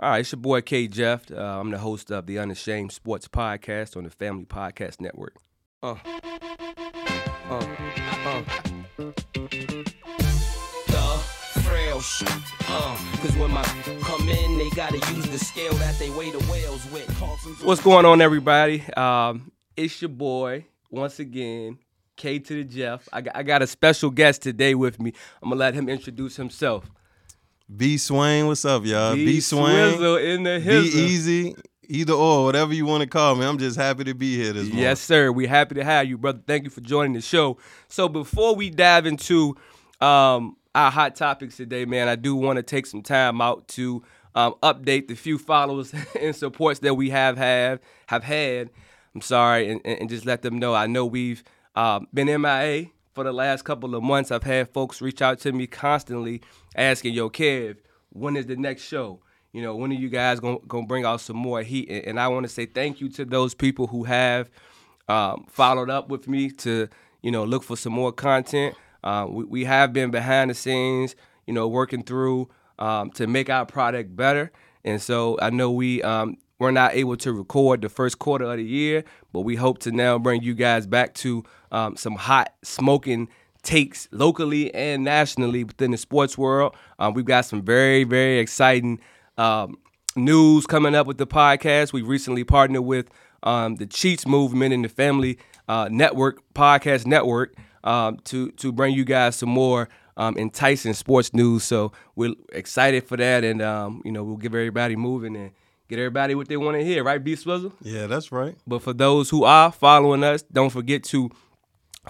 All right, it's your boy K Jeff. Uh, I'm the host of the Unashamed Sports Podcast on the Family Podcast Network. Uh, uh, uh. the frail shit. Uh, cause when my come in, they gotta use the scale that they weigh the whales with. What's going on, everybody? Um, it's your boy once again, K to the Jeff. I got, I got a special guest today with me. I'm gonna let him introduce himself. B Swain, what's up, y'all? B B Swain, Swizzle in the Be hizzle. Easy, either or, whatever you want to call me. I'm just happy to be here this morning. Yes, sir. We're happy to have you, brother. Thank you for joining the show. So before we dive into um, our hot topics today, man, I do want to take some time out to um, update the few followers and supports that we have had have had. I'm sorry, and, and just let them know. I know we've um, been MIA for the last couple of months. I've had folks reach out to me constantly asking, "Yo, Kev, when is the next show?" You know, when are you guys gonna, gonna bring out some more heat? And, I want to say thank you to those people who have um, followed up with me to, you know, look for some more content. Uh, we, we have been behind the scenes, you know, working through um, to make our product better. And so I know we um, we're not able to record the first quarter of the year, but we hope to now bring you guys back to um, some hot smoking takes locally and nationally within the sports world. Um, we've got some very, very exciting um, news coming up with the podcast. We recently partnered with um, the Cheats Movement and the Family uh, Network Podcast Network um, to to bring you guys some more um, enticing sports news. So we're excited for that, and you know we'll give everybody moving and get everybody what they want to hear, right, B Swizzle? Yeah, that's right. But for those who are following us, don't forget to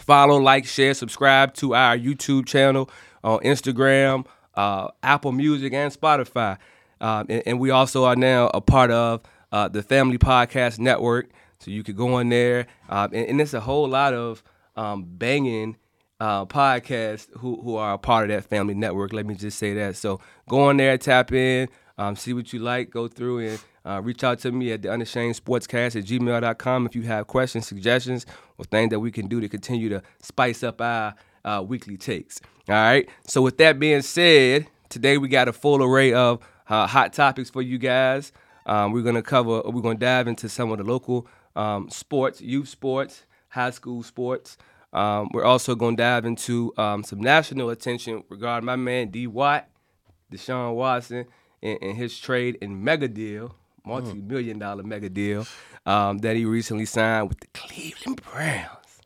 follow, like, share, subscribe to our YouTube channel on Instagram, uh, Apple Music, and Spotify. Um, and, and we also are now a part of uh, the Family Podcast Network. So you could go on there, um, and, and it's a whole lot of um, banging uh, podcasts who, who are a part of that family network. Let me just say that. So go on there, tap in, um, see what you like, go through and uh, reach out to me at the unashamed sportscast at gmail.com if you have questions, suggestions, or things that we can do to continue to spice up our uh, weekly takes. All right. So with that being said, today we got a full array of uh, hot topics for you guys. Um, we're gonna cover. We're gonna dive into some of the local um, sports, youth sports, high school sports. Um, we're also gonna dive into um, some national attention regarding my man D. Watt, Deshaun Watson, and, and his trade and mega deal, multi-million dollar mega deal um, that he recently signed with the Cleveland Browns.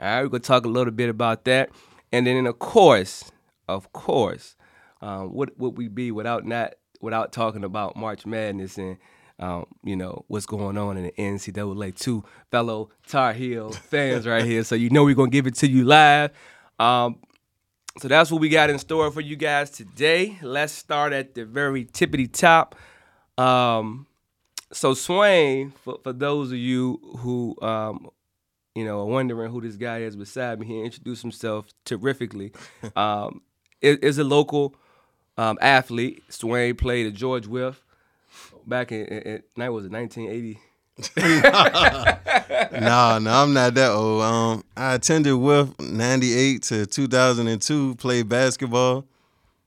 All right, we're gonna talk a little bit about that, and then of course, of course, um, what would we be without not without talking about March Madness and um, you know what's going on in the NCAA? Two fellow Tar Heel fans right here, so you know we're gonna give it to you live. Um, so that's what we got in store for you guys today. Let's start at the very tippity top. Um, so Swain, for, for those of you who um, you know are wondering who this guy is beside me, he introduced himself terrifically. Um, is, a local um, athlete. Swain played at George Wythe back in, in, in night was it 1980. nah, no, I'm not that old. Um, I attended with 98 to 2002, played basketball.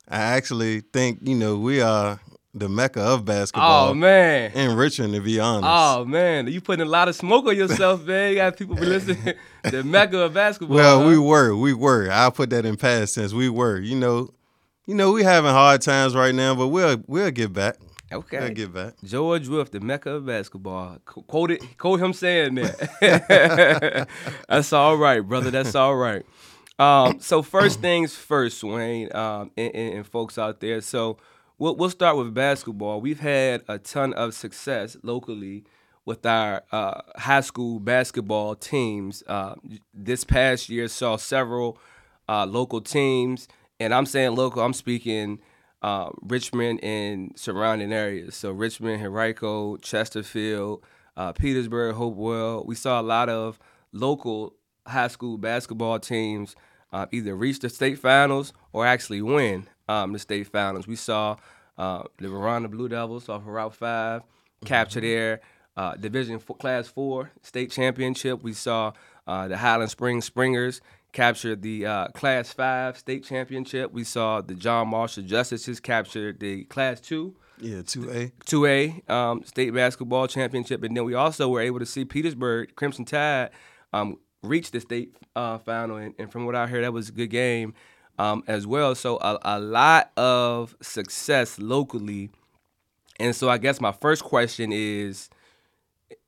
I actually think, you know, we are the mecca of basketball Oh man. in Richmond, to be honest. Oh man, you putting a lot of smoke on yourself, man. You got people be listening the mecca of basketball. Well, huh? we were, we were. I'll put that in past tense. We were. You know, you know, we having hard times right now, but we'll we'll get back. okay. We'll get back. George Wythe, the mecca of basketball. Qu- Quote it, quote him saying that. That's all right, brother. That's all right. Um, so first things first, Wayne, um, and, and, and folks out there. So we'll we'll start with basketball. We've had a ton of success locally with our uh, high school basketball teams. Uh, this past year saw several uh, local teams, and I'm saying local. I'm speaking uh, Richmond and surrounding areas. So Richmond, Henrico, Chesterfield, uh, Petersburg, Hopewell. We saw a lot of local high school basketball teams uh, either reach the state finals or actually win um, the state finals. We saw uh, the Varina Blue Devils off of Route 5 capture their uh, Division four, Class 4 state championship. We saw uh, the Highland Springs Springers capture the uh, Class 5 state championship. We saw the John Marshall Justices capture the Class 2 Yeah, two A. 2A um, state basketball championship, and then we also were able to see Petersburg Crimson Tide um, reach the state uh, final, and, and, from what I heard, that was a good game um, as well. So a, a lot of success locally, and so I guess my first question is,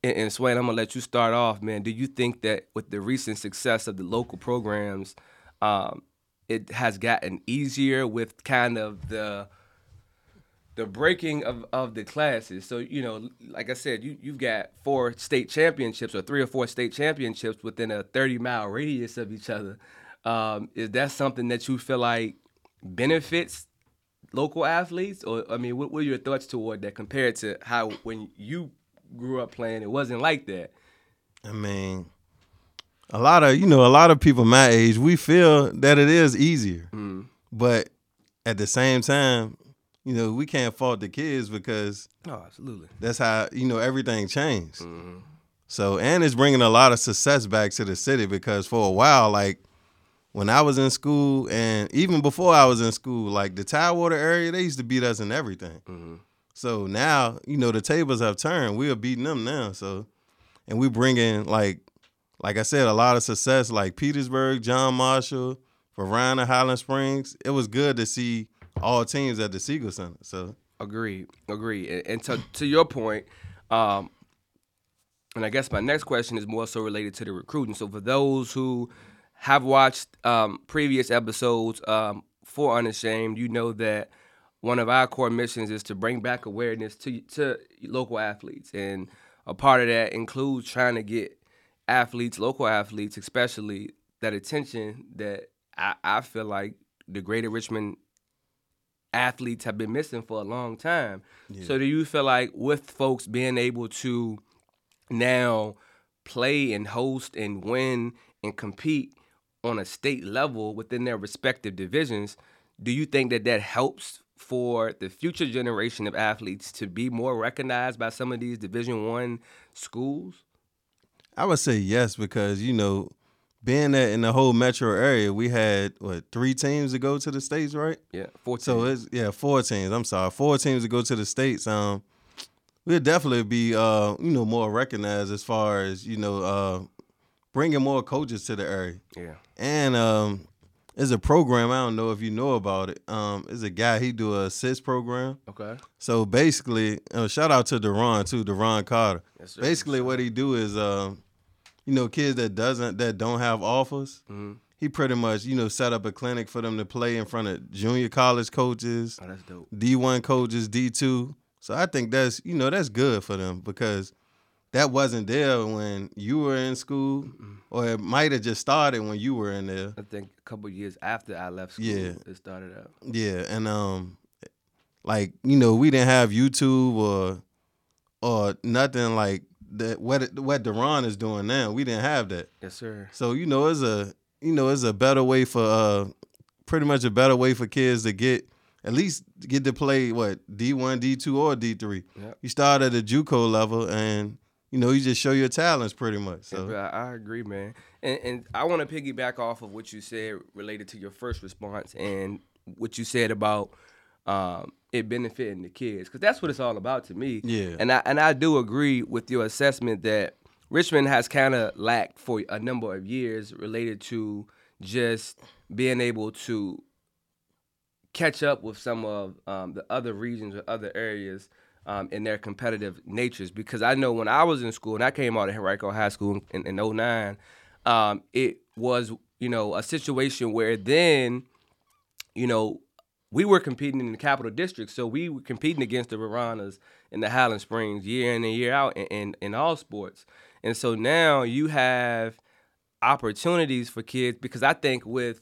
and, and Swain, I'm gonna let you start off, man. Do you think that with the recent success of the local programs, um, it has gotten easier with kind of the the breaking of, of the classes. So, you know, like I said, you, you've got four state championships or three or four state championships within a 30 mile radius of each other. Um, is that something that you feel like benefits local athletes? Or, I mean, what, were your thoughts toward that compared to how when you grew up playing, it wasn't like that? I mean, a lot of, you know, a lot of people my age, we feel that it is easier. Mm. But at the same time, you know, we can't fault the kids because oh, absolutely. That's how you know everything changed. Mm-hmm. So, and it's bringing a lot of success back to the city because for a while, like when I was in school, and even before I was in school, like the Tidewater area, they used to beat us in everything. Mm-hmm. So now, you know, the tables have turned. We are beating them now. So, and we bringing like, like I said, a lot of success. Like Petersburg, John Marshall, Varina, Highland Springs. It was good to see all teams at the Siegel Center. So agreed, agreed. And, and to to your point, um, and I guess my next question is more so related to the recruiting. So for those who have watched um, previous episodes um, for Unashamed, you know that one of our core missions is to bring back awareness to to local athletes, and a part of that includes trying to get athletes, local athletes, especially that attention that I, I feel like the Greater Richmond athletes have been missing for a long time. Yeah. So do you feel like with folks being able to now play and host and win and compete on a state level within their respective divisions, do you think that that helps for the future generation of athletes to be more recognized by some of these Division One schools? I would say yes because you know being that in the whole metro area, we had what three teams to go to the states, right? Yeah, four. Teams. So it's yeah, four teams. I'm sorry, four teams to go to the states. Um, we'll definitely be uh, you know, more recognized as far as you know, uh, bringing more coaches to the area. Yeah, and um, there's a program I don't know if you know about it. Um, there's a guy he do a assist program. Okay. So basically, uh, shout out to Deron too, Deron Carter. Yes, sir. Basically, what he do is um you know, kids that doesn't that don't have offers. Mm-hmm. He pretty much, you know, set up a clinic for them to play in front of junior college coaches, oh, that's dope. D one coaches, D two. So I think that's you know that's good for them because that wasn't there when you were in school, mm-hmm. or it might have just started when you were in there. I think a couple years after I left school, yeah. it started out. Yeah, and um, like you know, we didn't have YouTube or or nothing like that what what Deron is doing now. We didn't have that. Yes, sir. So you know, it's a you know, it's a better way for uh, pretty much a better way for kids to get at least get to play what D one, D two, or D three. Yep. You start at the JUCO level, and you know you just show your talents pretty much. So yeah, I, I agree, man. And, and I want to piggyback off of what you said related to your first response and what you said about um, it benefiting the kids because that's what it's all about to me. Yeah. And I and I do agree with your assessment that Richmond has kind of lacked for a number of years related to just being able to catch up with some of um, the other regions or other areas um, in their competitive natures. Because I know when I was in school and I came out of Henrico High School in, in 09, um, it was you know a situation where then you know we were competing in the capital district, so we were competing against the Varinas in the Highland Springs year in and year out in, in, in all sports. And so now you have opportunities for kids because I think with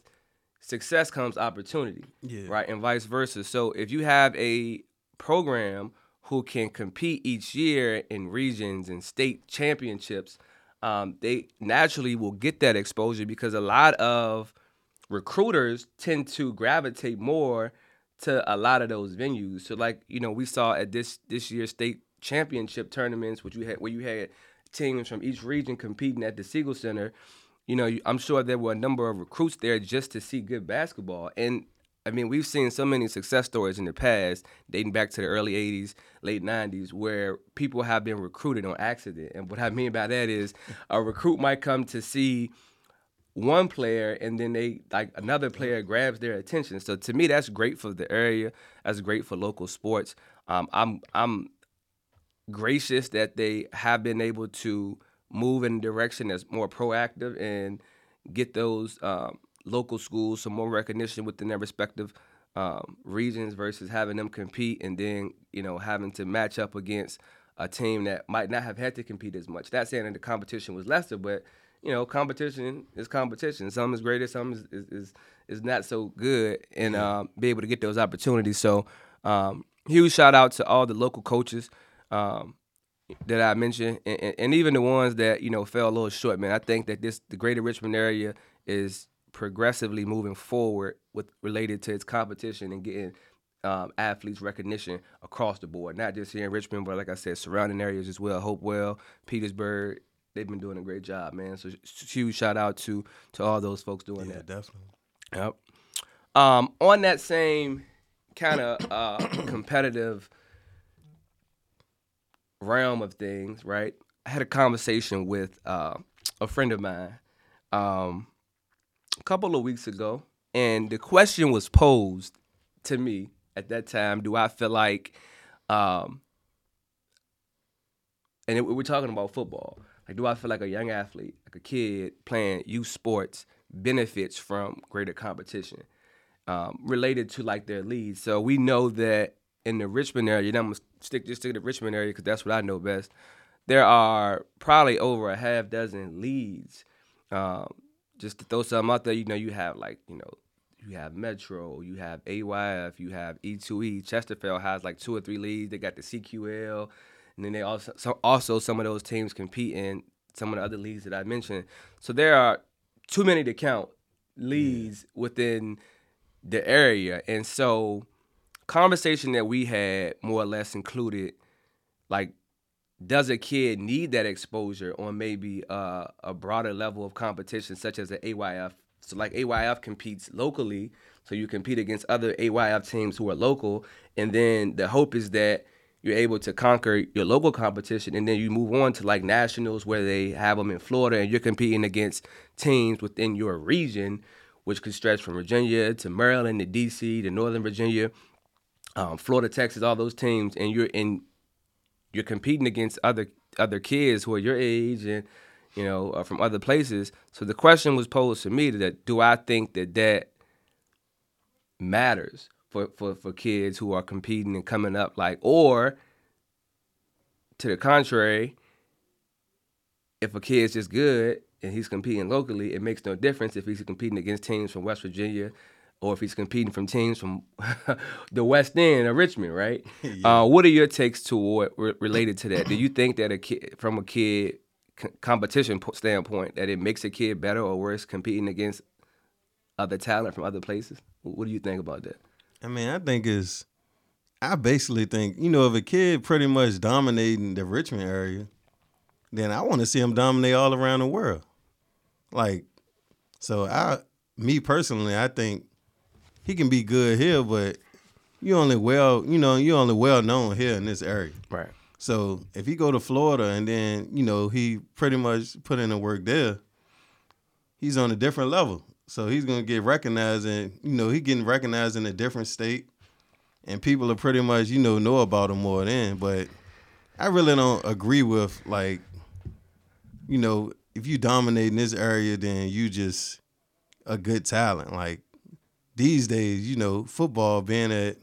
success comes opportunity, yeah. right, and vice versa. So if you have a program who can compete each year in regions and state championships, um, they naturally will get that exposure because a lot of recruiters tend to gravitate more to a lot of those venues. So like, you know, we saw at this this year's state championship tournaments, which you had where you had teams from each region competing at the Siegel Center. You know, I'm sure there were a number of recruits there just to see good basketball. And I mean, we've seen so many success stories in the past, dating back to the early '80s, late '90s, where people have been recruited on accident. And what I mean by that is, a recruit might come to see one player, and then they like another player grabs their attention. So to me, that's great for the area. That's great for local sports. Um, I'm I'm gracious that they have been able to move in a direction that's more proactive and get those um, local schools some more recognition within their respective um, regions versus having them compete and then you know having to match up against a team that might not have had to compete as much. Not saying that the competition was lesser, but you know, competition is competition. Some is greater, some is is, is, is not so good, and um, be able to get those opportunities. So, um, huge shout out to all the local coaches um, that I mentioned, and, and, and even the ones that you know fell a little short. Man, I think that this the Greater Richmond area is progressively moving forward with related to its competition and getting um, athletes recognition across the board, not just here in Richmond, but like I said, surrounding areas as well. Hopewell, Petersburg, they've been doing a great job, man. So huge shout out to to all those folks doing Yeah, that. definitely. Yep. Um, on that same kind of uh, competitive realm of things, right? I had a conversation with uh, a friend of mine um, couple of weeks ago, and the question was posed to me at that time: Do I feel like, um, and it, we're talking about football, like, do I feel like a young athlete, like a kid playing youth sports, benefits from greater competition um, related to like their leads? So we know that in the Richmond area, and I'm gonna stick just to the Richmond area because that's what I know best. There are probably over a half dozen leads. Um, just to throw something out there, you know, you have like you know, you have Metro, you have AYF, you have E2E. Chesterfield has like two or three leads. They got the CQL, and then they also so also some of those teams compete in some of the other leagues that I mentioned. So there are too many to count leads within the area, and so conversation that we had more or less included like does a kid need that exposure on maybe uh, a broader level of competition such as the AYF so like AYF competes locally so you compete against other AYF teams who are local and then the hope is that you're able to conquer your local competition and then you move on to like nationals where they have them in Florida and you're competing against teams within your region which could stretch from Virginia to Maryland to DC to Northern Virginia um, Florida, Texas, all those teams, and you're in, you're competing against other other kids who are your age and you know are from other places. So the question was posed to me that do I think that that matters for for for kids who are competing and coming up, like, or to the contrary, if a kid's just good and he's competing locally, it makes no difference if he's competing against teams from West Virginia or if he's competing from teams from the West End or Richmond, right? uh, what are your takes toward re- related to that? Do you think that a kid, from a kid c- competition po- standpoint, that it makes a kid better or worse competing against other talent from other places? What do you think about that? I mean, I think it's. I basically think you know if a kid pretty much dominating the Richmond area, then I want to see him dominate all around the world. Like, so I, me personally, I think he can be good here, but you only well, you know, you only well known here in this area. Right. So if he go to Florida and then you know he pretty much put in the work there, he's on a different level. So he's gonna get recognized, and you know he getting recognized in a different state, and people are pretty much you know know about him more then. But I really don't agree with like, you know, if you dominate in this area, then you just a good talent. Like these days, you know, football being at,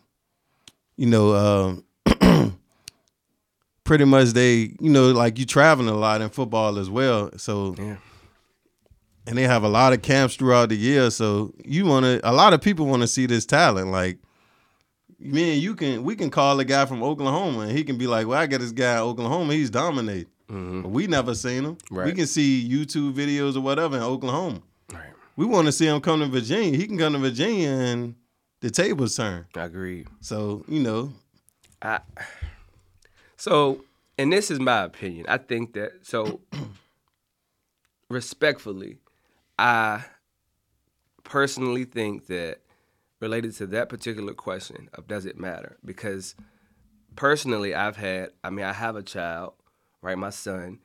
you know, um, pretty much they, you know, like you traveling a lot in football as well. So Yeah. and they have a lot of camps throughout the year. So you want to, a lot of people want to see this talent. Like me and you can, we can call a guy from Oklahoma, and he can be like, "Well, I got this guy in Oklahoma. He's dominating." But we never seen him. Right. We can see YouTube videos or whatever in Oklahoma. We want to see him come to Virginia. He can come to Virginia and the tables turn. I agree. So you know, I so and this is my opinion. I think that so respectfully, I personally think that related to that particular question of does it matter? Because personally, I've had, I mean, I have a child, right? My son.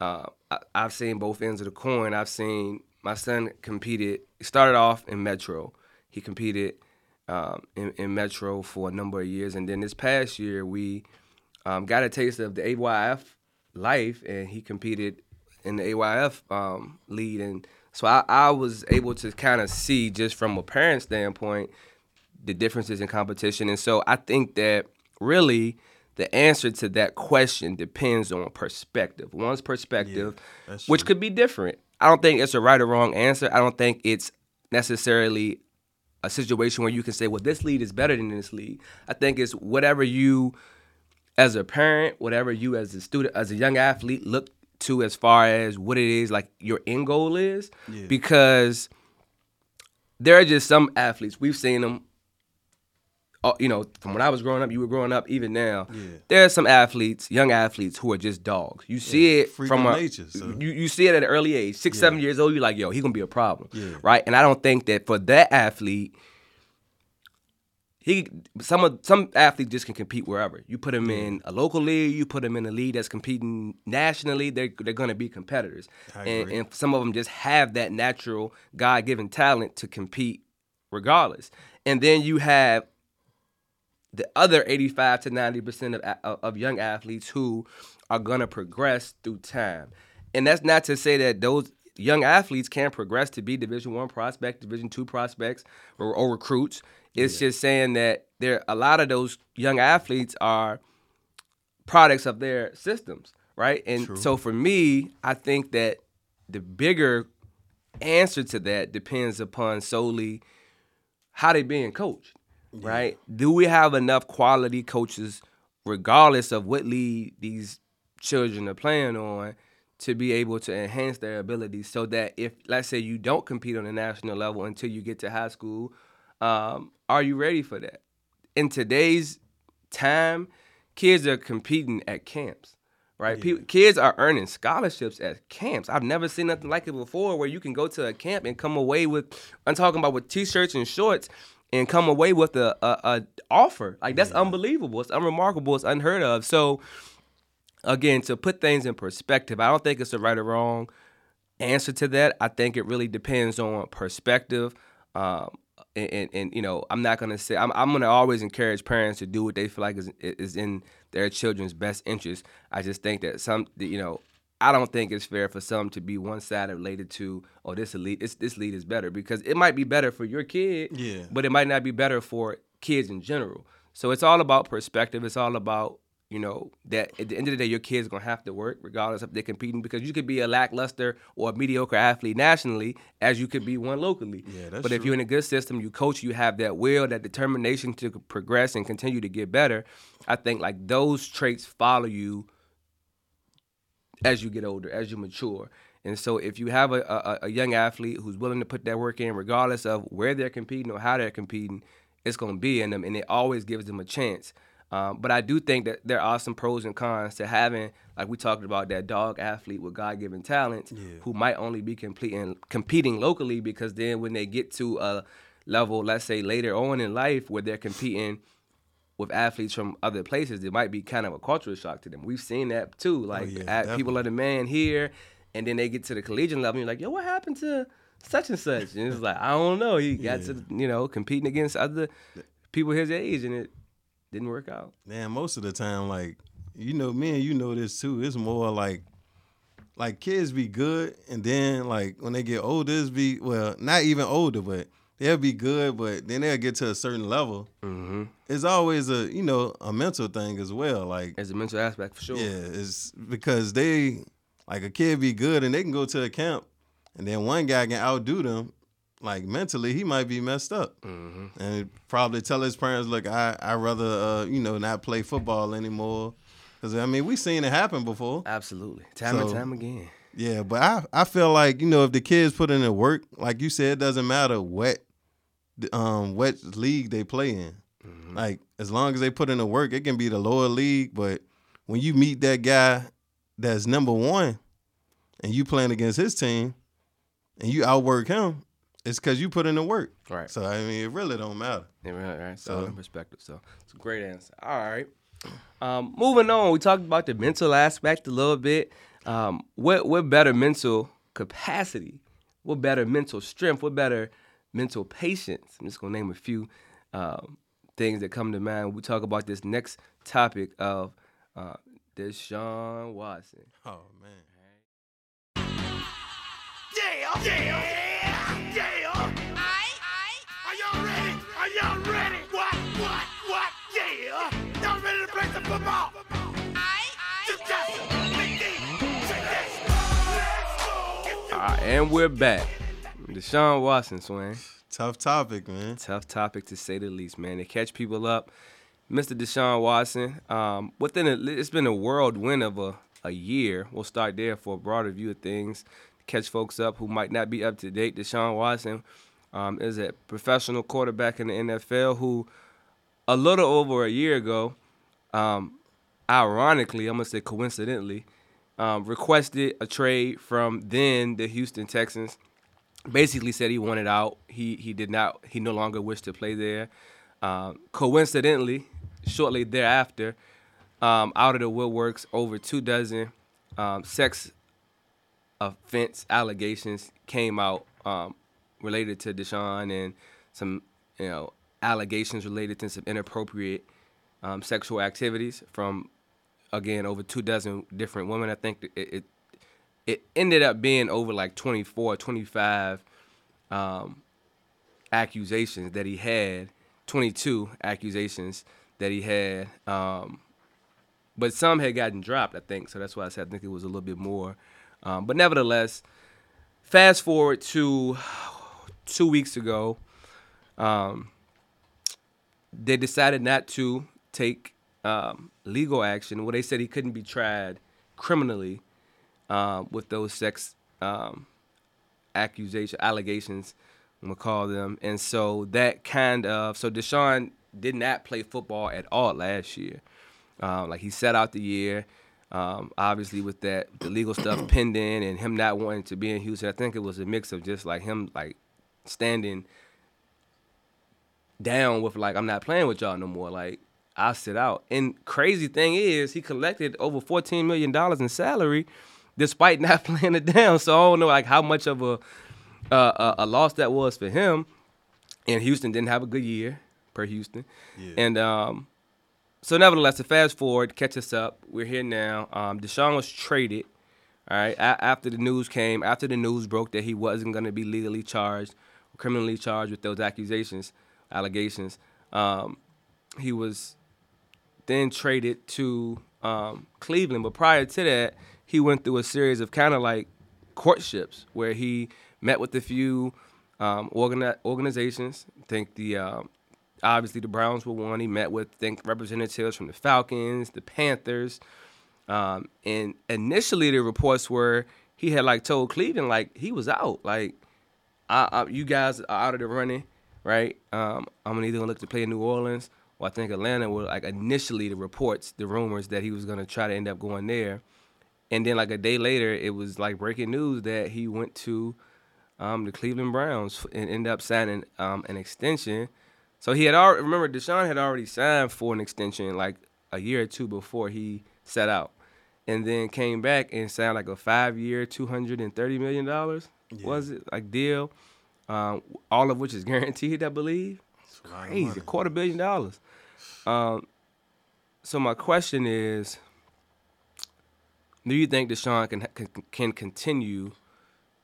Uh, I, I've seen both ends of the coin. I've seen my son competed. He started off in Metro. He competed um, in, in Metro for a number of years, and then this past year we um, got a taste of the AYF life, and he competed in the AYF um, lead, and so I, I was able to kind of see just from a parent standpoint the differences in competition, and so I think that really the answer to that question depends on perspective. One's perspective, Yeah, which could be different. I don't think it's a right or wrong answer. I don't think it's necessarily a situation where you can say, well, this lead is better than this lead. I think it's whatever you, as a parent, whatever you as a student, as a young athlete, look to as far as what it is like your end goal is. Yeah. Because there are just some athletes, we've seen them, uh, you know, from when I was growing up, you were growing up, even now. Yeah. There are some athletes, young athletes, who are just dogs. You see Yeah, it from a, nature, so. you, you see it at an early age, six, Yeah. seven years old. You're like, yo, he gonna be a problem, right? And I don't think that for that athlete, he some of some athletes just can compete wherever. You put him in a local league, you put him in a league that's competing nationally. They're they're gonna be competitors, and, and some of them just have that natural God given talent to compete regardless. And then you have the other 85 to 90% of, of young athletes who are going to progress through time. And that's not to say that those young athletes can't progress to be division 1 prospect, division 2 prospects or, or recruits. It's just saying that there a lot of those young athletes are products of their systems, right? And True. so for me, I think that the bigger answer to that depends upon solely how they being coached, right? Do we have enough quality coaches, regardless of what league these children are playing on, to be able to enhance their abilities so that if, let's say, you don't compete on the national level until you get to high school, um, are you ready for that? In today's time, kids are competing at camps. Right, Pe- kids are earning scholarships at camps. I've never seen nothing like it before, where you can go to a camp and come away with. I'm talking about with t-shirts and shorts, and come away with a, a, a offer. Like that's unbelievable. It's unremarkable. It's unheard of. So, again, to put things in perspective, I don't think it's a right or wrong answer to that. I think it really depends on perspective. Um, and, and, and, you know, I'm not gonna say I'm, I'm gonna always encourage parents to do what they feel like is is in their children's best interest. I just think that some, you know, I don't think it's fair for some to be one sided related to, oh, this elite, this this lead is better because it might be better for your kid, Yeah. but it might not be better for kids in general. So it's all about perspective. It's all about you know that at the end of the day, your kids gonna have to work regardless if they're competing because you could be a lackluster or a mediocre athlete nationally as you could be one locally. Yeah, that's but if you're in a good system, you coach, you have that will, that determination to progress and continue to get better. I think like those traits follow you as you get older, as you mature. And so if you have a, a, a young athlete who's willing to put that work in, regardless of where they're competing or how they're competing, it's going to be in them, and it always gives them a chance. Um, but I do think that there are some pros and cons to having, like we talked about, that dog athlete with God-given talents who might only be competing competing locally because then when they get to a level, let's say later on in life, where they're competing with athletes from other places, it might be kind of a cultural shock to them. We've seen that too. Oh, like yeah, at, people are the man here, and then they get to the collegiate level, and you're like, yo, what happened to such and such? And it's like, I don't know. He got to you know competing against other people his age, and it didn't work out. Man, most of the time, like you know, me and you know this too. It's more like like kids be good, and then like when they get older, it's be well, not even older, but they'll be good, but then they'll get to a certain level. Mm-hmm. It's always a you know a mental thing as well. Like As a mental aspect for sure. yeah, it's because they like a kid be good and they can go to a camp, and then one guy can outdo them. Like mentally, he might be messed up, Mm-hmm. and probably tell his parents, "Look, I I rather uh you know not play football anymore." Because I mean, we've seen it happen before. Absolutely. Time and time again. Yeah, but I I feel like you know if the kids put in the work, like you said, it doesn't matter what um what league they play in. Like as long as they put in the work, it can be the lower league. But when you meet that guy that's number one, and you playing against his team, and you outwork him, it's because you put in the work. Right. So I mean, it really don't matter. Yeah, right, right. So, So- perspective. So it's a great answer. All right. Um, moving on, we talked about the mental aspect a little bit. Um, what what better mental capacity? What better mental strength? What better mental patience? I'm just gonna name a few um, things that come to mind. We talk about this next topic of uh, Deshaun Watson. Oh man. Yeah, yeah, yeah. Are y'all ready? Are y'all ready? What, what, what? Yeah. Y'all ready to play some football? Just Jackson, Big D, check this. Let's go. All right, and we're back. Deshaun Watson, Swain. Tough topic, man. Tough topic to say the least, man. To catch people up. Mr. Deshaun Watson, um, within a, it's been a whirlwind of a, a year. We'll start there for a broader view of things. Catch folks up who might not be up to date. Deshaun Watson um, is a professional quarterback in the NFL who, a little over a year ago, um, ironically, I'm gonna say coincidentally, um, requested a trade from then the Houston Texans basically said he wanted out. He he did not. He no longer wished to play there. Um, coincidentally, shortly thereafter, um, out of the woodworks, over two dozen um, sex offense allegations came out um, related to Deshaun and some you know allegations related to some inappropriate um, sexual activities from again over two dozen different women. I think it, it it ended up being over like 24, 25 um, accusations that he had, 22 accusations that he had. Um, but some had gotten dropped, I think. So that's why I said I think it was a little bit more. Um, but nevertheless, fast forward to two weeks ago, um, they decided not to take um, legal action. Well, they said he couldn't be tried criminally um, with those sex um, accusation allegations, I'm gonna call them. And so that kind of so Deshaun did not play football at all last year. Um, like he sat out the year. Um, obviously, with that the legal stuff pending and him not wanting to be in Houston, I think it was a mix of just like him like standing down with like I'm not playing with y'all no more. Like I sit out. And crazy thing is, he collected over 14 million dollars in salary, despite not playing it down. So I don't know like how much of a uh, a, a loss that was for him. And Houston didn't have a good year per Houston. Yeah. And um, so nevertheless, to fast forward, catch us up. We're here now. Um, Deshaun was traded. All right, a- after the news came, after the news broke that he wasn't going to be legally charged, criminally charged with those accusations, allegations, um, he was then traded to um, Cleveland. But prior to that, he went through a series of kind of like courtships where he met with a few um, organi- organizations. I think the um, obviously the Browns were one. He met with think representatives from the Falcons, the Panthers, um, and initially the reports were he had like told Cleveland like he was out, like I, I, you guys are out of the running, right? Um, I'm either gonna look to play in New Orleans or I think Atlanta were like initially the reports, the rumors that he was gonna try to end up going there, and then like a day later it was like breaking news that he went to um, the Cleveland Browns and ended up signing um, an extension. So he had already remember Deshaun had already signed for an extension like a year or two before he set out, and then came back and signed like a five-year, two hundred and thirty million dollars. Was it like deal? Um, all of which is guaranteed, I believe. of Crazy, a quarter billion dollars. Um, so my question is, do you think Deshaun can can, can continue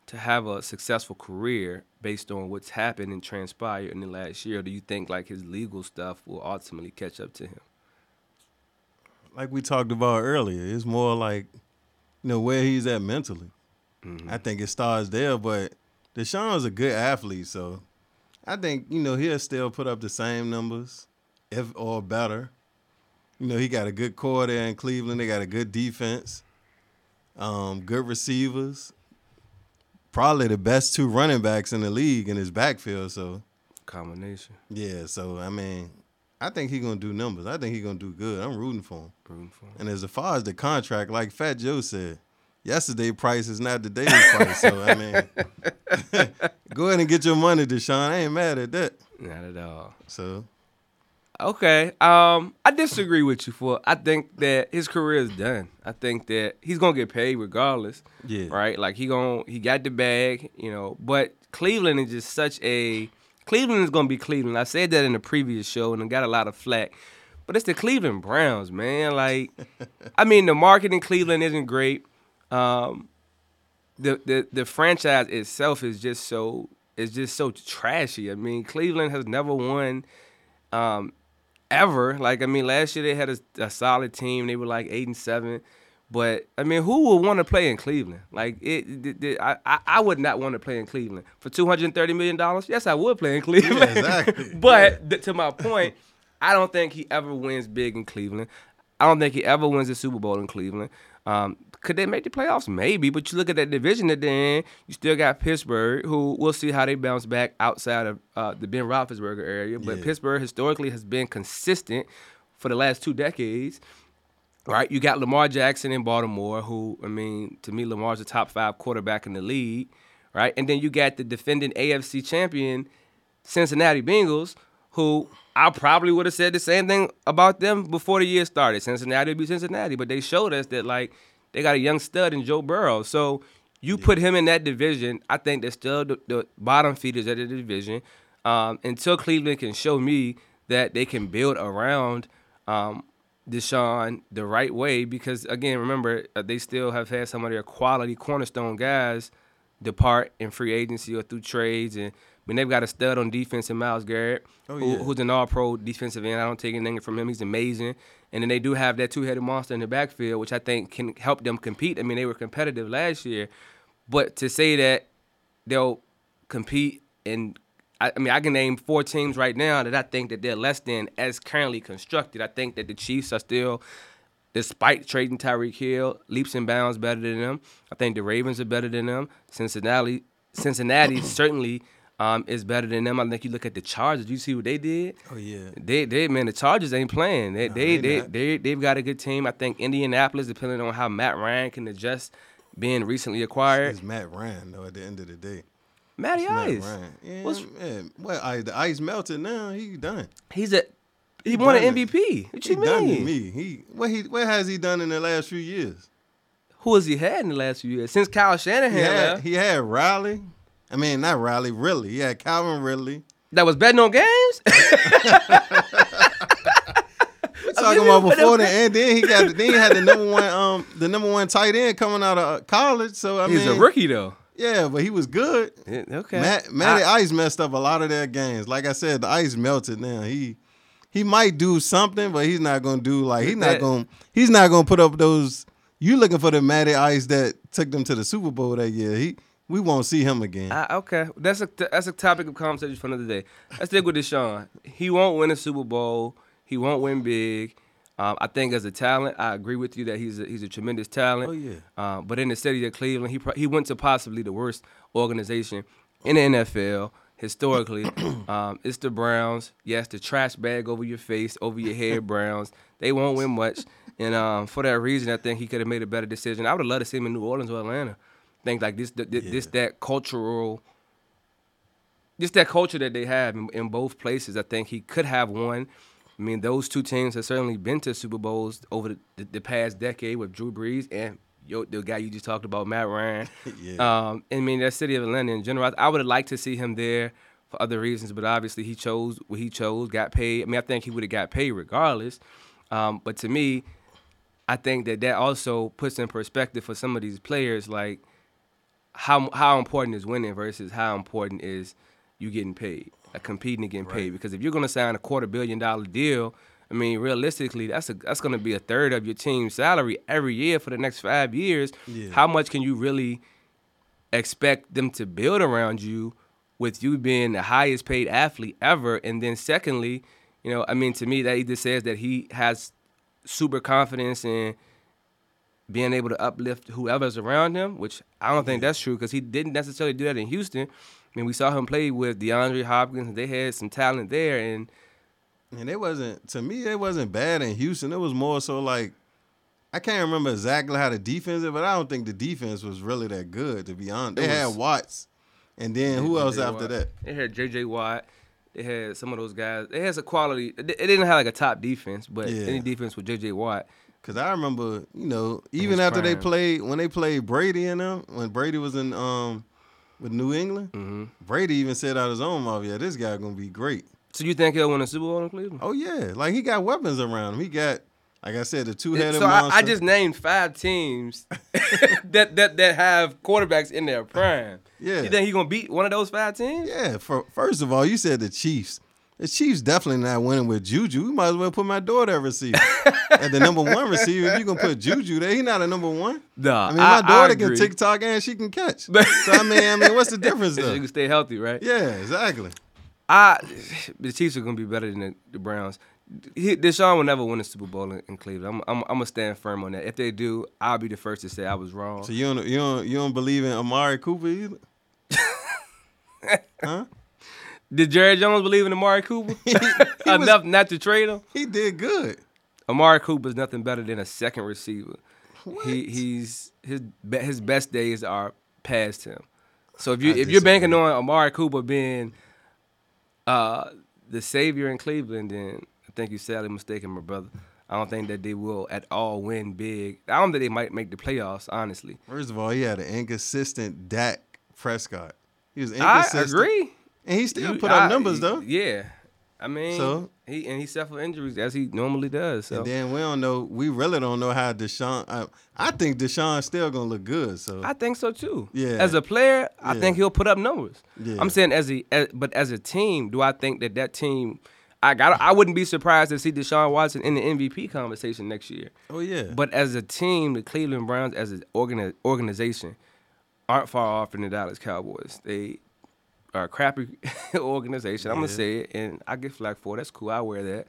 to have a successful career based on what's happened and transpired in the last year? Or do you think like his legal stuff will ultimately catch up to him? Like we talked about earlier, it's more like you know where he's at mentally. Mm-hmm. I think it starts there, but Deshaun's a good athlete, so I think you know he'll still put up the same numbers, if or better. You know he got a good core there in Cleveland. They got a good defense, um, good receivers, probably the best two running backs in the league in his backfield. So Combination. yeah, so I mean, I think he's gonna do numbers. I think he's gonna do good. I'm rooting for him. Rooting for him. And as far as the contract, like Fat Joe said, yesterday price is not today's price. So I mean, go ahead and get your money, Deshaun. I ain't mad at that. Not at all. So Okay. Um, I disagree with you for I think that his career is done. I think that he's gonna get paid regardless. Yeah. Right? Like he gon' he got the bag, you know, but Cleveland is just such a Cleveland is gonna be Cleveland. I said that in the previous show and I got a lot of flack. But it's the Cleveland Browns, man. Like I mean the market in Cleveland isn't great. Um the, the the franchise itself is just so is just so trashy. I mean, Cleveland has never won um, ever. Like I mean, last year they had a, a solid team. They were like eight and seven. But I mean, who would want to play in Cleveland? Like it, it, it- I, I, would not want to play in Cleveland for two hundred and thirty million dollars. Yes, I would play in Cleveland. Yeah, exactly. but th- to my point, I don't think he ever wins big in Cleveland. I don't think he ever wins the Super Bowl in Cleveland. Um, could they make the playoffs? Maybe, but you look at that division that they're in, you still got Pittsburgh, who we'll see how they bounce back outside of uh, the Ben Roethlisberger area. But Yeah. Pittsburgh historically has been consistent for the last two decades. Right, you got Lamar Jackson in Baltimore, who I mean, to me, Lamar's a top five quarterback in the league, right? And then you got the defending AFC champion, Cincinnati Bengals, who I probably would have said the same thing about them before the year started. Cincinnati would be Cincinnati, but they showed us that like they got a young stud in Joe Burrow. So you put him in that division, I think they're still the, the bottom feeders of the division. Um, until Cleveland can show me that they can build around um, Deshaun the right way, because again, remember uh, they still have had some of their quality cornerstone guys depart in free agency or through trades, and I mean they've got a stud on defense in Myles Garrett, Oh, who, who's an All-Pro defensive end. I don't take anything from him; he's amazing. And then they do have that two-headed monster in the backfield, which I think can help them compete. I mean, they were competitive last year, but to say that they'll compete and I, I mean I can name four teams right now that I think that they're less than as currently constructed. I think that the Chiefs are still, despite trading Tyreek Hill, leaps and bounds better than them. I think the Ravens are better than them. Cincinnati, Cincinnati certainly um, is better than them. I think you look at the Chargers. You see what they did. Oh yeah. They, they, man, the Chargers ain't playing. They, they, they they, not. they, they've got a good team. I think Indianapolis, depending on how Matt Ryan can adjust, being recently acquired. It's Matt Ryan though. At the end of the day, Matty It's Matt Ice. Ryan. Yeah, What's- yeah. Well, I, the ice melted now. He done. He's a he, won an. MVP. What He you done to mean? me. He what he what has he done in the last few years? Who has he had in the last few years since Kyle Shanahan? He had left, he had Riley. I mean, not Riley. Ridley. Yeah, Calvin Ridley. that was betting on games. We talking mean, about before okay. the and then he got the, then he had the number one um the number one tight end coming out of uh, college. So I He's mean, a rookie though. Yeah, but he was good. Yeah, Okay. Matt, Matty I- Ice messed up a lot of their games. Like I said, the ice melted now. He he might do something, but he's not gonna do like he's not gonna he's not gonna put up those. You looking for the Matty Ice that took them to the Super Bowl that year? He we won't see him again. I- okay, that's a that's a topic of conversation for another day. Let's stick with Deshaun. He won't win a Super Bowl. He won't win big. Um, I think as a talent, I agree with you that he's a, he's a tremendous talent. Oh, yeah. Um, but in the city of Cleveland, he pro- he went to possibly the worst organization in the NFL historically. um, it's the Browns. Yes, the trash bag over your face, over your head, Browns. They won't win much, and um, for that reason, I think he could have made a better decision. I would have loved to see him in New Orleans or Atlanta. I think like this, th- th- this that cultural just that culture that they have in, in both places. I think he could have won. I mean, those two teams have certainly been to Super Bowls over the, the, the past decade with Drew Brees and yo, the guy you just talked about, Matt Ryan. Yeah. Um, I mean, that city of Atlanta in general. I, I would have liked to see him there for other reasons, but obviously he chose what he chose, got paid. I mean, I think he would have got paid regardless. Um, but to me, I think that that also puts in perspective for some of these players, like how how important is winning versus how important is you getting paid, like competing and getting paid. Because if you're gonna sign a quarter billion dollar deal, I mean, realistically, that's a that's gonna be a third of your team's salary every year for the next five years. Yeah. How much can you really expect them to build around you with you being the highest paid athlete ever? And then secondly, you know, I mean, to me, that either says that he has super confidence in being able to uplift whoever's around him, which I don't think that's true because he didn't necessarily do that in Houston. I mean, we saw him play with DeAndre Hopkins. They had some talent there, and And it wasn't to me. It wasn't bad in Houston. It was more so like I can't remember exactly how the defense is, but I don't think the defense was really that good. To be honest, they It had Watts, and then who else after Watt. that? They had J.J. Watt. They had some of those guys. They had some quality. It it didn't have like a top defense, but Yeah. any defense with J.J. Watt. Because I remember, you know, even after they played when they played Brady and them, when Brady was in um with New England, Mm-hmm. Brady even said out his own mouth, "Yeah, this guy gonna be great." So you think he'll win a Super Bowl in Cleveland? Oh yeah, like he got weapons around him. He got, like I said, the two headed so I. I just named five teams that, that that have quarterbacks in their prime. Yeah. You think he gonna beat one of those five teams? yeah. For first of all, you said the Chiefs. The Chiefs definitely not winning with Juju. We might as well put my daughter at receiver. at the number one receiver, if you gonna put Juju there, he not a number one. Nah, I mean, my I- daughter I can. TikTok and she can catch. so I mean, I mean, what's the difference though? you can stay healthy, right? Yeah, exactly. I the Chiefs are gonna be better than the, the Browns. He, Deshaun will never win a Super Bowl in, in Cleveland. I'm, I'm, I'm gonna stand firm on that. If they do, I'll be the first to say I was wrong. So you don't you don't you don't believe in Amari Cooper either? Did Jerry Jones believe in Amari Cooper enough not to trade him? He did good. Amari Cooper's nothing better than a second receiver. He he's his his best days are past him. So if you I if you're banking on Amari Cooper being uh the savior in Cleveland, then I think you're sadly mistaken, my brother. I don't think that they will at all win big. I don't think they might make the playoffs, honestly. First of all, he had an inconsistent Dak Prescott. He was inconsistent. I agree. And he still You- put up numbers though. Yeah. I mean, So? he and he suffered injuries as he normally does. So And then we don't know. We really don't know how Deshaun. I, I think Deshaun's still gonna look good. So I think so too. Yeah. As a player, I Yeah. think he'll put up numbers. Yeah. I'm saying as a, as, but as a team, do I think that that team? I got. I wouldn't be surprised to see Deshaun Watson in the MVP conversation next year. oh yeah. But as a team, the Cleveland Browns as an organi- organization aren't far off from the Dallas Cowboys. They a crappy organization. I'm gonna say it, and I get flack for it. That's cool. I wear that,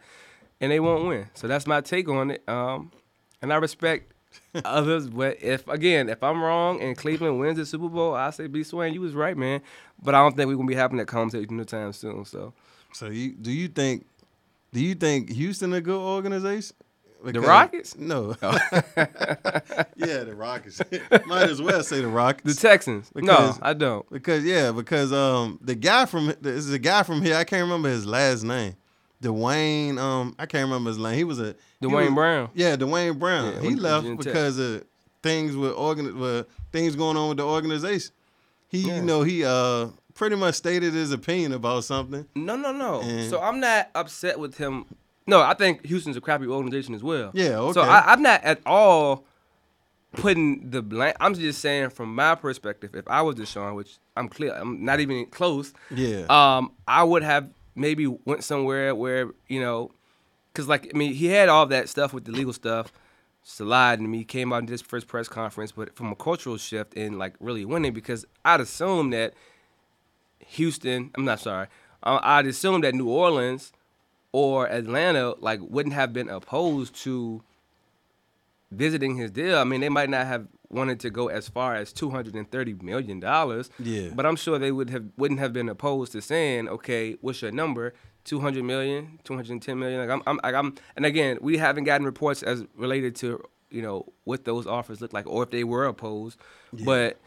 and they won't win. So that's my take on it. Um, and I respect others, but if again, if I'm wrong and Cleveland wins the Super Bowl, I say B Swain, you was right, man. But I don't think we're gonna be having that conversation anytime soon. So so you do you think? Do you think Houston a good organization? Because- Rockets? No. yeah, the Rockets. Might as well say the Rockets. the Texans, Because- no, I don't. Because yeah, because um the guy from this is a guy from here. I can't remember his last name. Duane. Um, I can't remember his name. He was a Duane was- Brown. Yeah, Duane Brown. Yeah, he left because of things with organ with things going on with the organization. He, Yeah. you know, he uh pretty much stated his opinion about something. No, no, no. And- so I'm not upset with him. No, I think Houston's a crappy organization as well. Yeah, So okay. I, I'm not at all putting the blame. I'm just saying from my perspective, if I was Deshaun, which I'm clear, I'm not even close. Yeah. Um, I would have maybe went somewhere where you know, because like I mean, he had all that stuff with the legal stuff. Slide and me came out in this first press conference, but from a cultural shift and like really winning, because I'd assume that Houston, I'm not sorry, uh, I'd assume that New Orleans or Atlanta like wouldn't have been opposed to visiting his deal. I mean, they might not have wanted to go as far as 230 million dollars. Yeah. But I'm sure they would have wouldn't have been opposed to saying, "Okay, what's your number? 200 million, 210 million." Like I'm I'm, like I'm and again, we haven't gotten reports as related to, you know, what those offers look like or if they were opposed. But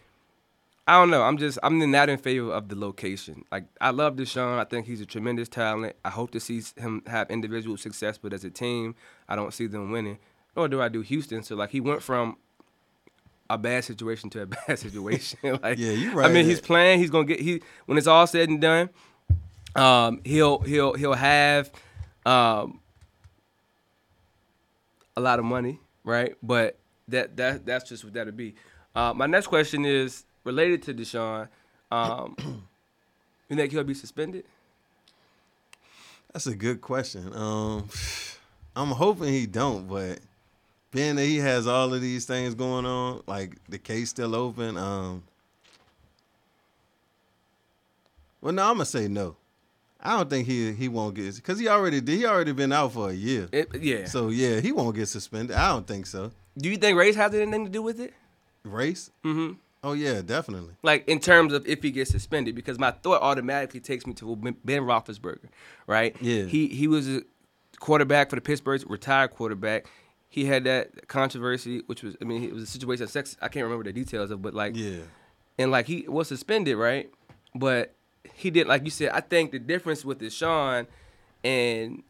I don't know. I'm just I'm not in favor of the location. Like I love Deshaun. I think he's a tremendous talent. I hope to see him have individual success, but as a team, I don't see them winning. Nor do I do Houston. So like he went from a bad situation to a bad situation. like Yeah, you I right mean, there. he's playing. He's gonna get he when it's all said and done. Um, he'll he'll he'll have um a lot of money, right? But that that that's just what that'll be. Uh, my next question is related to Deshaun. Um, you think he'll be suspended? That's a good question. Um, I'm hoping he don't, but being that he has all of these things going on, like the case still open. Um, well, no, I'm gonna say no. I don't think he he won't get because he already did. He already been out for a year. It, yeah. So yeah, he won't get suspended. I don't think so. do you think race has anything to do with it? Race? Mm-hmm. Oh yeah, definitely. like in terms of if he gets suspended, because my thought automatically takes me to Ben- Roethlisberger, right? Yeah. He he was a quarterback for the Pittsburgh, retired quarterback. he had that controversy, which was I mean it was a situation of sex. I can't remember the details of, but like Yeah. and like he was suspended, right? But he did like you said. I think the difference with Deshaun and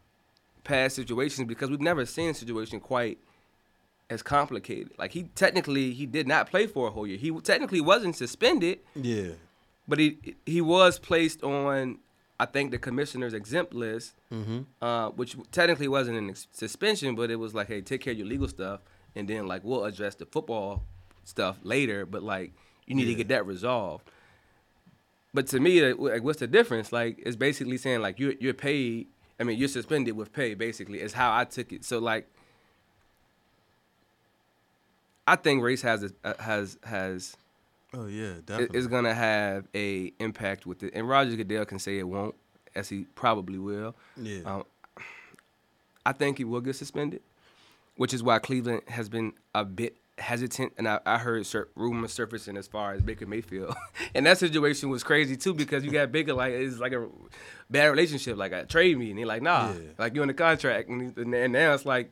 past situations because we've never seen a situation quite as complicated. Like he technically he did not play for a whole year. He technically wasn't suspended, Yeah. but he he was placed on I think the commissioner's exempt list, Mm-hmm. uh, which technically wasn't an ex- suspension, but it was like, hey, take care of your legal stuff, and then like we'll address the football stuff later. But like you need to get that resolved. But to me, like, like, what's the difference? Like it's basically saying like you're you're paid. I mean, you're suspended with pay. Basically, is how I took it. So like, I think race has a, uh, has has Oh yeah, it- definitely. is gonna have a impact with it. And Roger Goodell can say it won't, as he probably will. yeah. Um, I think he will get suspended, which is why Cleveland has been a bit hesitant. And I, I heard sur- rumors surfacing as far as Baker Mayfield, and that situation was crazy too because you got Baker like it's like a bad relationship, like a trade me, and he like nah, Yeah. like you're in the contract, and, he- and now it's like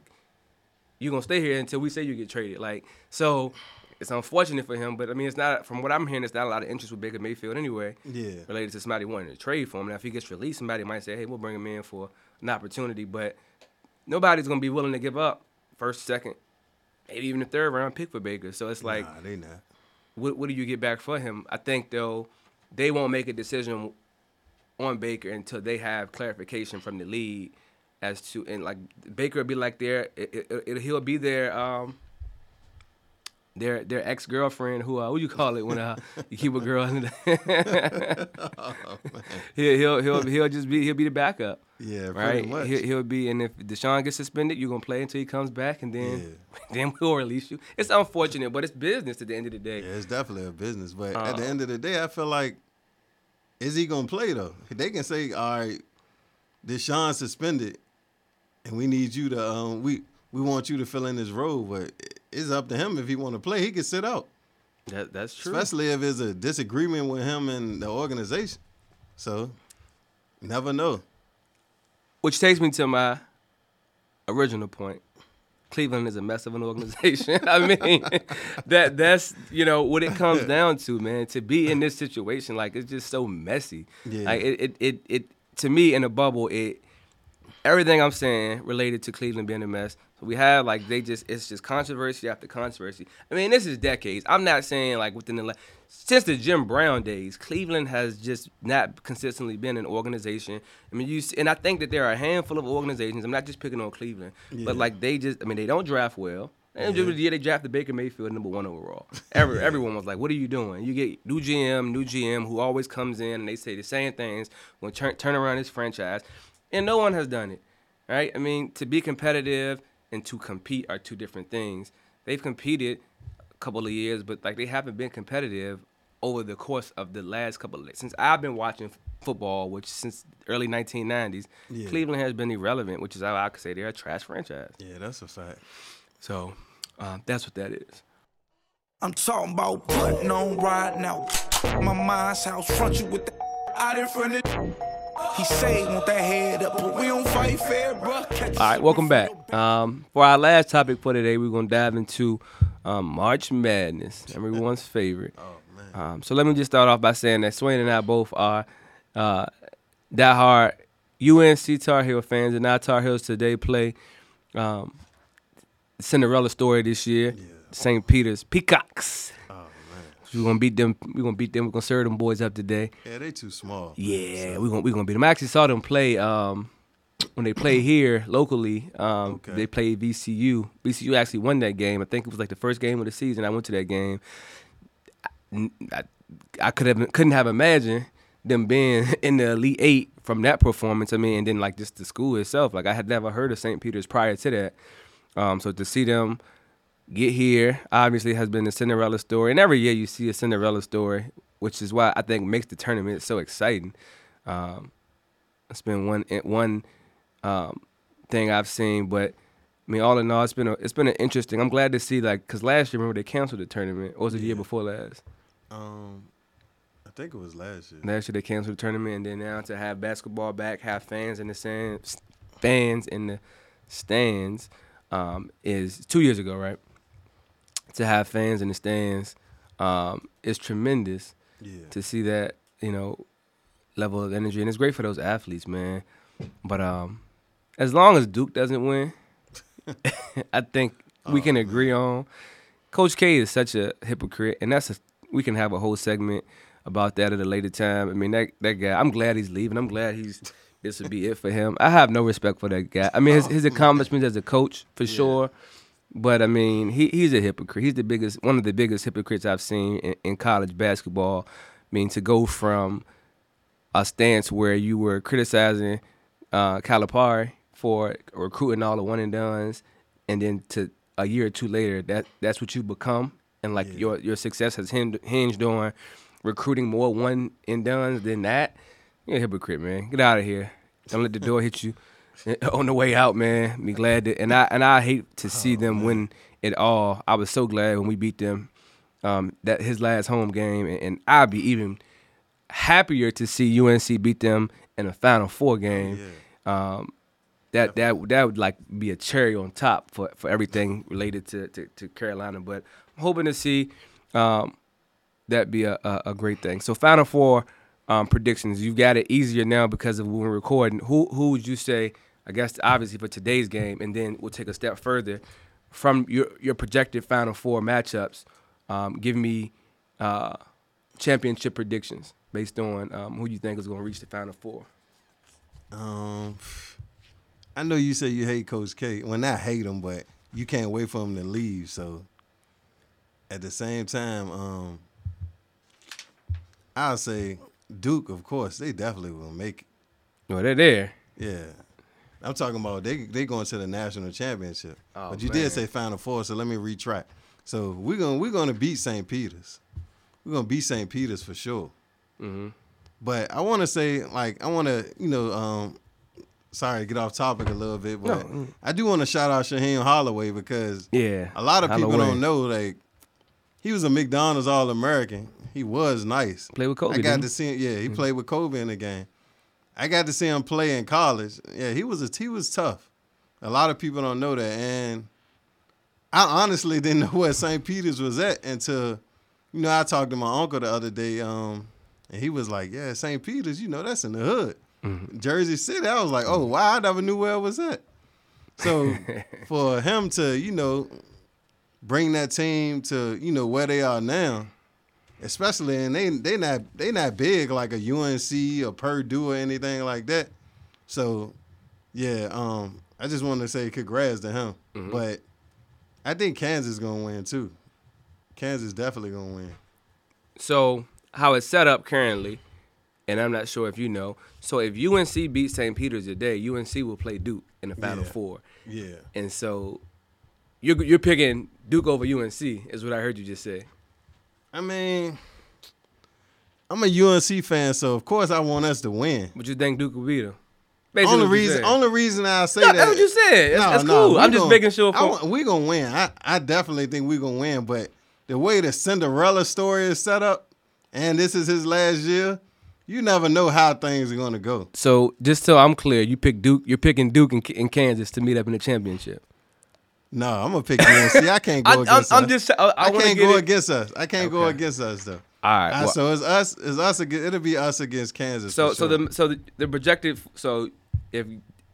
you gonna stay here until we say you get traded. Like so. It's unfortunate for him, but I mean, it's not. From what I'm hearing, it's not a lot of interest with Baker Mayfield anyway yeah. related to somebody wanting to trade for him. Now, if he gets released, somebody might say, "Hey, we'll bring him in for an opportunity," but nobody's gonna be willing to give up first, second, maybe even the third round pick for Baker. So it's like, nah, they not. what, what do you get back for him? I think though, they won't make a decision on Baker until they have clarification from the league as to and like Baker will be like there, it, it, it, he'll be there. um their their ex girlfriend who uh, what you call it when uh, you keep a girl in the he'll, he'll he'll he'll just be he'll be the backup Yeah, right he'll, he'll be and if Deshaun gets suspended you're gonna play until he comes back and then Yeah. then we'll release you it's unfortunate but it's business at the end of the day Yeah, it's definitely a business. But Uh, at the end of the day, I feel like, is he gonna play though? They can say, all right, Deshaun suspended, and we need you to um we we want you to fill in this role, but it's up to him if he want to play. He can sit out, that, that's true especially if there's a disagreement with him and the organization. So, never know. Which takes me to my original point. Cleveland is a mess of an organization. I mean, that that's you know what it comes down to, man. To be in this situation, like it's just so messy. Yeah. Like it, it, it, it to me in a bubble, it everything I'm saying related to Cleveland being a mess. So we have like they just it's just controversy after controversy. I mean, this is decades. I'm not saying like within the la- since the Jim Brown days, Cleveland has just not consistently been an organization. I mean, you and I think that there are a handful of organizations. I'm not just picking on Cleveland, Yeah. but like they just I mean they don't draft well. And Yeah. the they drafted Baker Mayfield number one overall. Every, Everyone was like, "What are you doing?" You get new GM, new GM who always comes in and they say the same things. Going to turn turn around his franchise, and no one has done it. Right? I mean, to be competitive and to compete are two different things. They've competed a couple of years, but like they haven't been competitive over the course of the last couple of years. Since I've been watching football, which since early 1990s, Yeah. Cleveland has been irrelevant, which is how I could say they're a trash franchise. Yeah, that's a fact. So uh, that's what that is. I'm talking about putting on riding out. My mind's house front you with the out in front of. He say want that head up, but we don't fight fair. Catch All right, welcome back. Um, for our last topic for today, we're gonna dive into um, March Madness, everyone's favorite. Oh. Um, so let me just start off by saying that Swain and I both are uh, diehard UNC Tar Heel fans, and our Tar Heels today play um, Cinderella story this year. Yeah. St. Peter's Peacocks. We're gonna beat them. We're gonna beat them. We're gonna serve them boys up today. Yeah, they too small. Yeah, we're gonna we gonna beat them. I actually saw them play um, when they played here locally. Um, Okay. They played VCU. VCU actually won that game. I think it was like the first game of the season. I went to that game. I, I, I could have couldn't have imagined them being in the elite eight from that performance. I mean, and then like just the school itself. Like I had never heard of St. Peter's prior to that. Um, so to see them get here obviously has been a Cinderella story, and every year you see a Cinderella story, which is why I think makes the tournament so exciting. Um, it's been one one um, thing I've seen, but I mean, all in all, it's been a, it's been an interesting. I'm glad to see like because last year, remember they canceled the tournament, or was it the year before last? Um, I think it was last year. Last year they canceled the tournament, and then now to have basketball back, have fans in the stands, fans in the stands. um, is two years ago, right? To have fans in the stands um, is tremendous Yeah. to see that you know level of energy, and it's great for those athletes, man. But um, as long as Duke doesn't win, I think we can agree on. Coach K is such a hypocrite, and that's a we can have a whole segment about that at a later time. I mean that that guy. I'm glad he's leaving. I'm glad he's this would be it for him. I have no respect for that guy. I mean his his accomplishments as a coach for sure. But I mean, he he's a hypocrite. He's the biggest, one of the biggest hypocrites I've seen in, in college basketball. I mean, to go from a stance where you were criticizing uh, Calipari for recruiting all the one and dones, and then to a year or two later, that that's what you become, and like your your success has hinged on recruiting more one and dones than that. You're a hypocrite, man. Get out of here. Don't let the door hit you on the way out, man. Be glad that, and I and I hate to see them win it all. I was so glad when we beat them. Um, that his last home game, and, and I'd be even happier to see UNC beat them in a Final Four game. Um, that that that would like be a cherry on top for, for everything related to, to, to Carolina. But I'm hoping to see um, that be a, a, a great thing. So Final Four um, predictions. You've got it easier now because of when we're recording. Who who would you say? I guess obviously for today's game, and then we'll take a step further from your your projected Final Four matchups. Um, give me uh, championship predictions based on um, who you think is going to reach the Final Four. Um, I know you say you hate Coach K. Well, not hate him, but you can't wait for him to leave. So, at the same time, um, I'll say Duke. Of course, they definitely will make it. Well, they're there. Yeah, I'm talking about they they going to the national championship. Oh, but you man. did say Final Four, so let me retract. So we're gonna we're gonna beat St. Peter's. We're gonna beat St. Peter's for sure. Mm-hmm. But I want to say, like, I want to, you know, um, sorry to get off topic a little bit, but No. I do want to shout out Shaheen Holloway because Yeah, a lot of people Holloway. don't know, like, he was a McDonald's All American. He was nice. Played with Kobe, I got to see him. Yeah, he played with Kobe in the game. I got to see him play in college. Yeah, he was a, he was tough. A lot of people don't know that, and I honestly didn't know where St. Peter's was at until, you know, I talked to my uncle the other day, um, and he was like, "Yeah, St. Peter's, you know, that's in the hood, Jersey City." I was like, "Oh, wow, I never knew where it was at." So for him to, you know, bring that team to, you know, where they are now, especially and they they not they not big like a UNC or Purdue or anything like that. So, yeah, um, I just want to say congrats to him. But I think Kansas is gonna win too. Kansas definitely gonna win. So how it's set up currently, and I'm not sure if you know. So if UNC beats St. Peter's today, UNC will play Duke in the Final Yeah. Four, Yeah. and so you're you're picking Duke over UNC, is what I heard you just say. I mean, I'm a UNC fan, so of course I want us to win. But you think Duke will beat them? Basically Only reason, only reason I say No, that. that's what you said. That's, that's cool. I'm just making sure. I For, want- we gonna win. I, I definitely think we gonna win. But the way the Cinderella story is set up, and this is his last year, you never know how things are gonna go. so just so I'm clear, you pick Duke. You're picking Duke in, in Kansas to meet up in the championship. No, I'm gonna pick UNC. I can't go I, I'm, against I'm just. I, I, I, can't go it- against us. I can't go against us though. All right. Well- so it's us. It's us against. It'll be us against Kansas. So for so the so the, the projected so if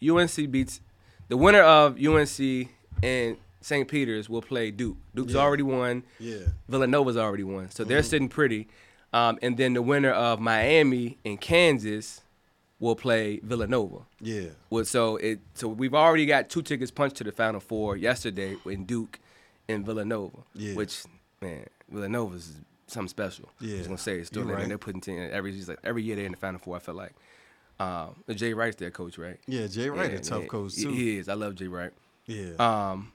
UNC beats the winner of UNC and St. Peter's will play Duke. Duke's Yeah. already won. yeah, Villanova's already won. So Mm-hmm. they're sitting pretty. Um, and then the winner of Miami and Kansas will play Villanova. yeah, Well, so it so we've already got two tickets punched to the Final Four yesterday in Duke and Villanova. Yeah. Which man, Villanova's is something special. Yeah. I Yeah. was gonna say it's still right. They're putting team every he's like every year they're in the Final Four. I feel like. Um, Jay Wright's their coach, right? yeah. Jay Wright, Yeah, a tough yeah, coach too. He is. I love Jay Wright. yeah, Um,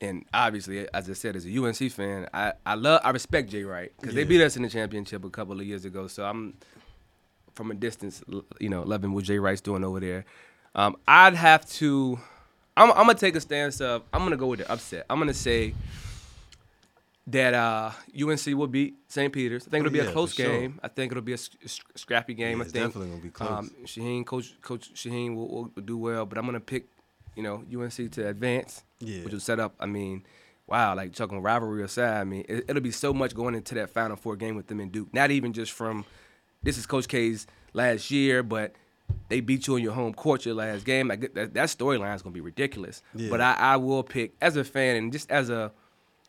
and obviously, as I said, as a UNC fan, I, I love I respect Jay Wright because they beat us in the championship a couple of years ago. So I'm from a distance, you know, loving what Jay Wright's doing over there. Um, I'd have to. I'm, I'm gonna take a stance of I'm gonna go with the upset. I'm gonna say that uh, UNC will beat St. Peter's. I think it'll be yeah, a close sure. game. I think it'll be a s- s- scrappy game. Yeah, I think definitely gonna be close. Um, Shaheen, Coach Coach Shaheen will, will do well, but I'm gonna pick you know UNC to advance, Yeah. which will set up. I mean, wow, like talking rivalry aside, I mean, it, it'll be so much going into that Final Four game with them and Duke. Not even just from this is Coach K's last year, but they beat you in your home court your last game. Like that, that storyline is gonna be ridiculous. Yeah. But I, I will pick as a fan and just as a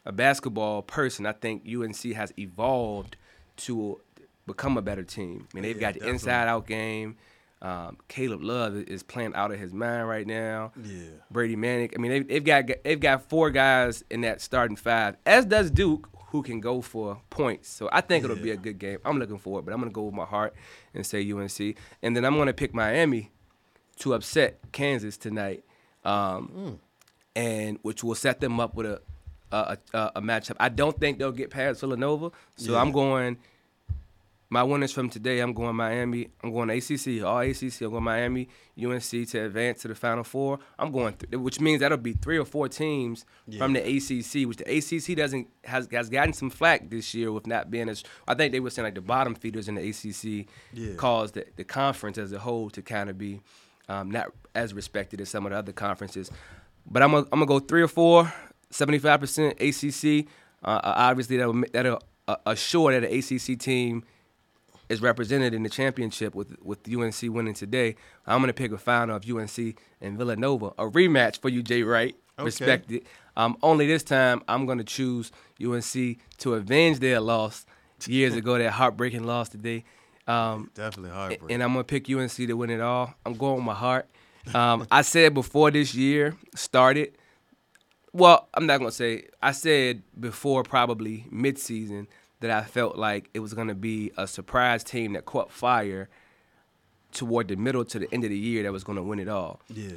a basketball person, I think UNC has evolved to become a better team. I mean, they've Yeah, got the definitely. inside out game. Um, Caleb Love is playing out of his mind right now. Yeah. Brady Manek. I mean, they've, they've got they've got four guys in that starting five, as does Duke, who can go for points. So I think it'll be a good game. I'm looking forward, but I'm gonna go with my heart and say UNC, and then I'm gonna pick Miami to upset Kansas tonight, um, and which will set them up with a a, a a matchup. I don't think they'll get past Villanova, so I'm going. My winners from today, I'm going Miami. I'm going ACC, all ACC. I'm going Miami, UNC to advance to the Final Four. I'm going, th- which means that'll be three or four teams from the ACC, which the ACC doesn't has has gotten some flack this year with not being as. I think they were saying like the bottom feeders in the ACC Yeah. caused the, the conference as a whole to kind of be um, not as respected as some of the other conferences. But I'm gonna, I'm gonna go three or four, 75% ACC. Uh, obviously, that'll that'll uh, assure that an ACC team is represented in the championship with with UNC winning today. I'm gonna pick a final of UNC and Villanova, a rematch for you, Jay Wright. Okay. Respect it. Um, only this time, I'm gonna choose UNC to avenge their loss years ago, that heartbreaking loss today. Um, Definitely heartbreak. and I'm gonna pick UNC to win it all. I'm going with my heart. Um, I said before this year started. Well, I'm not gonna say. I said before probably midseason that I felt like it was gonna be a surprise team that caught fire toward the middle to the end of the year that was gonna win it all. yeah.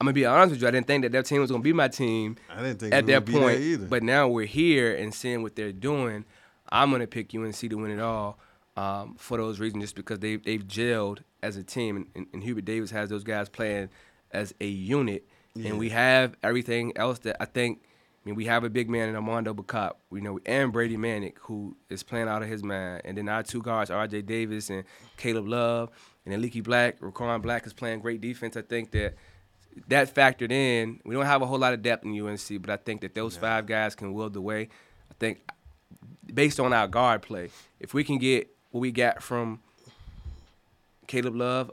I'm gonna be honest with you. I didn't think that that team was gonna be my team I didn't think at it that would be there point. either. But now we're here and seeing what they're doing. I'm gonna pick UNC to win it all um, for those reasons, just because they they've gelled as a team, and, and, and Hubert Davis has those guys playing as a unit, and we have everything else that I think. I mean, we have a big man in Armando Bacot, we know, and Brady Manek, who is playing out of his mind. And then our two guards, R.J. Davis and Caleb Love, and then Leaky Black, Rechon Black is playing great defense. I think that that factored in. We don't have a whole lot of depth in UNC, but I think that those five guys can wield the way. I think based on our guard play, if we can get what we got from Caleb Love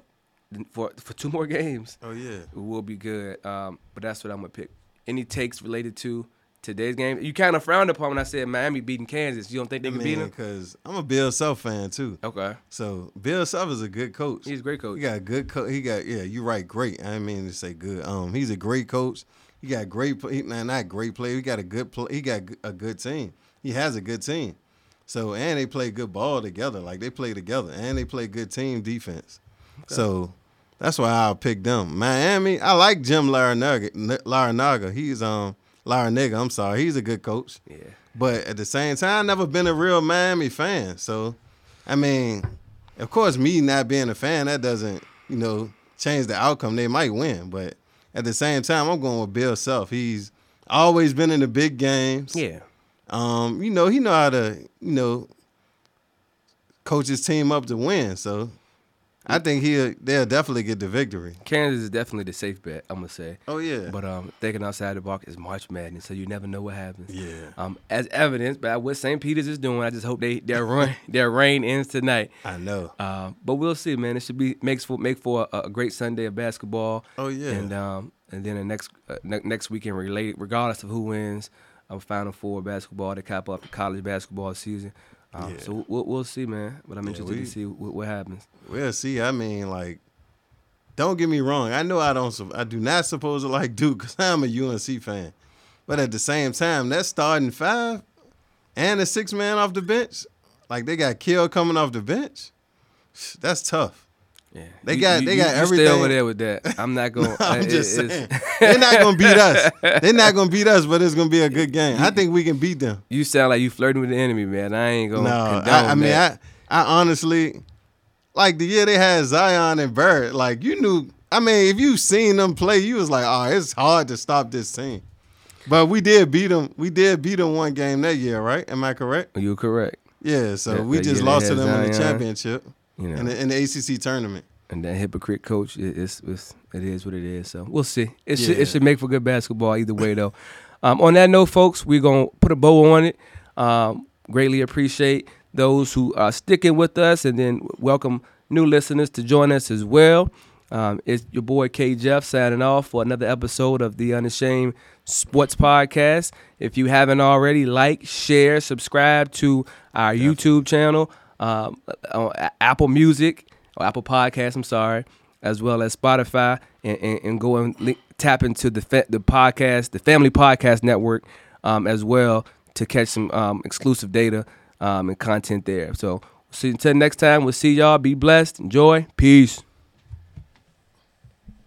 for for two more games, Oh yeah. we'll be good. Um, but that's what I'm gonna pick. Any takes related to today's game? You kind of frowned upon when I said Miami beating Kansas. You don't think they I can beat mean, them? because I'm a Bill Self fan too. Okay, So Bill Self is a good coach. he's a great coach. He got a good coach. He got yeah. You're right. Great. I mean to say good. Um, he's a great coach. He got great. pl- He, nah, not great play. He got a good play. He got a good team. He has a good team. So and they play good ball together. Like they play together and they play good team defense. So that's why I'll pick them. Miami. I like Jim Larrañaga. Larrañaga. He's um Larrañaga. I'm sorry. He's a good coach. Yeah. But at the same time, I've never been a real Miami fan. So, I mean, of course, me not being a fan, that doesn't, you know, change the outcome. They might win. But at the same time, I'm going with Bill Self. He's always been in the big games. Yeah. Um, you know, he know how to, you know, coach his team up to win. So I think he'll they'll definitely get the victory. Kansas is definitely the safe bet. I'm gonna say. Oh yeah. But um, thinking outside the box is March Madness, so you never know what happens. Yeah. Um, as evidence by what St. Peter's is doing, I just hope they their run their reign ends tonight. I know. Um, but we'll see, man. It should be makes for make for a, a great Sunday of basketball. Oh, yeah. And um, and then the next uh, ne- next weekend, relate regardless of who wins, a Final Four basketball to cap off the college basketball season. Um, Yeah. So we'll, we'll see, man. But I'm Yeah, interested we- to see what, what happens. Well, see, I mean, like, don't get me wrong. I know I don't. I do not suppose to like Duke because I'm a UNC fan. But at the same time, that starting five and a six man off the bench, like they got Kill coming off the bench. That's tough. Yeah, They got- they got Stay everything. over there with that. I'm not going. I'm just saying they're not gonna beat us. They're not gonna beat us, but it's gonna be a good game. I think we can beat them. You sound like you flirting with the enemy, man. I ain't gonna. No, condone I, I mean, that. I, I honestly, like the year they had Zion and Bird, like you knew. I mean, if you seen them play, you was like, oh, it's hard to stop this team. But we did beat them. We did beat them one game that year, right? Am I correct? You're correct. Yeah. So Yeah, we that just lost to them in the championship You know. in, the, in the ACC tournament. And that hypocrite coach, it, it's, it's it is what it is. So we'll see. It should it should make for good basketball either way though. Um, on that note, folks, we're gonna put a bow on it. Um, greatly appreciate those who are sticking with us, and then welcome new listeners to join us as well. Um, it's your boy K Jeff signing off for another episode of the Unashamed Sports Podcast. If you haven't already, like, share, subscribe to our YouTube channel, um, Apple Music or Apple Podcasts. I'm sorry, as well as Spotify, and, and, and go and link, tap into the fa- the podcast, the Family Podcast Network, um, as well to catch some um, exclusive data um, and content there. So, see until next time. We'll see y'all. Be blessed. Enjoy. Peace.